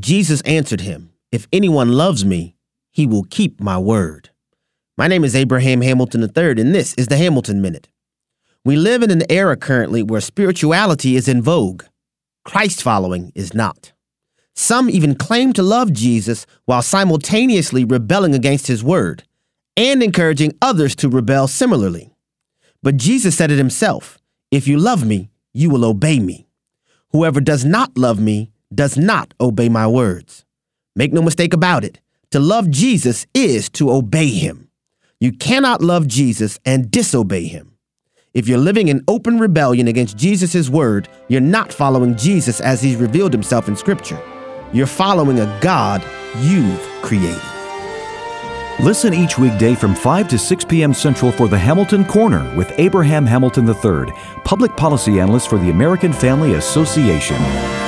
Jesus answered him, If anyone loves me, he will keep my word. My name is Abraham Hamilton III, and this is the Hamilton Minute. We live in an era currently where spirituality is in vogue. Christ following is not. Some even claim to love Jesus while simultaneously rebelling against his word and encouraging others to rebel similarly. But Jesus said it himself If you love me, you will obey me. Whoever does not love me does not obey my words. Make no mistake about it. To love Jesus is to obey him. You cannot love Jesus and disobey him. If you're living in open rebellion against Jesus' word, you're not following Jesus as he's revealed himself in Scripture. You're following a God you've created. Listen each weekday from 5 to 6 p.m. Central for the Hamilton Corner with Abraham Hamilton III, public policy analyst for the American Family Association.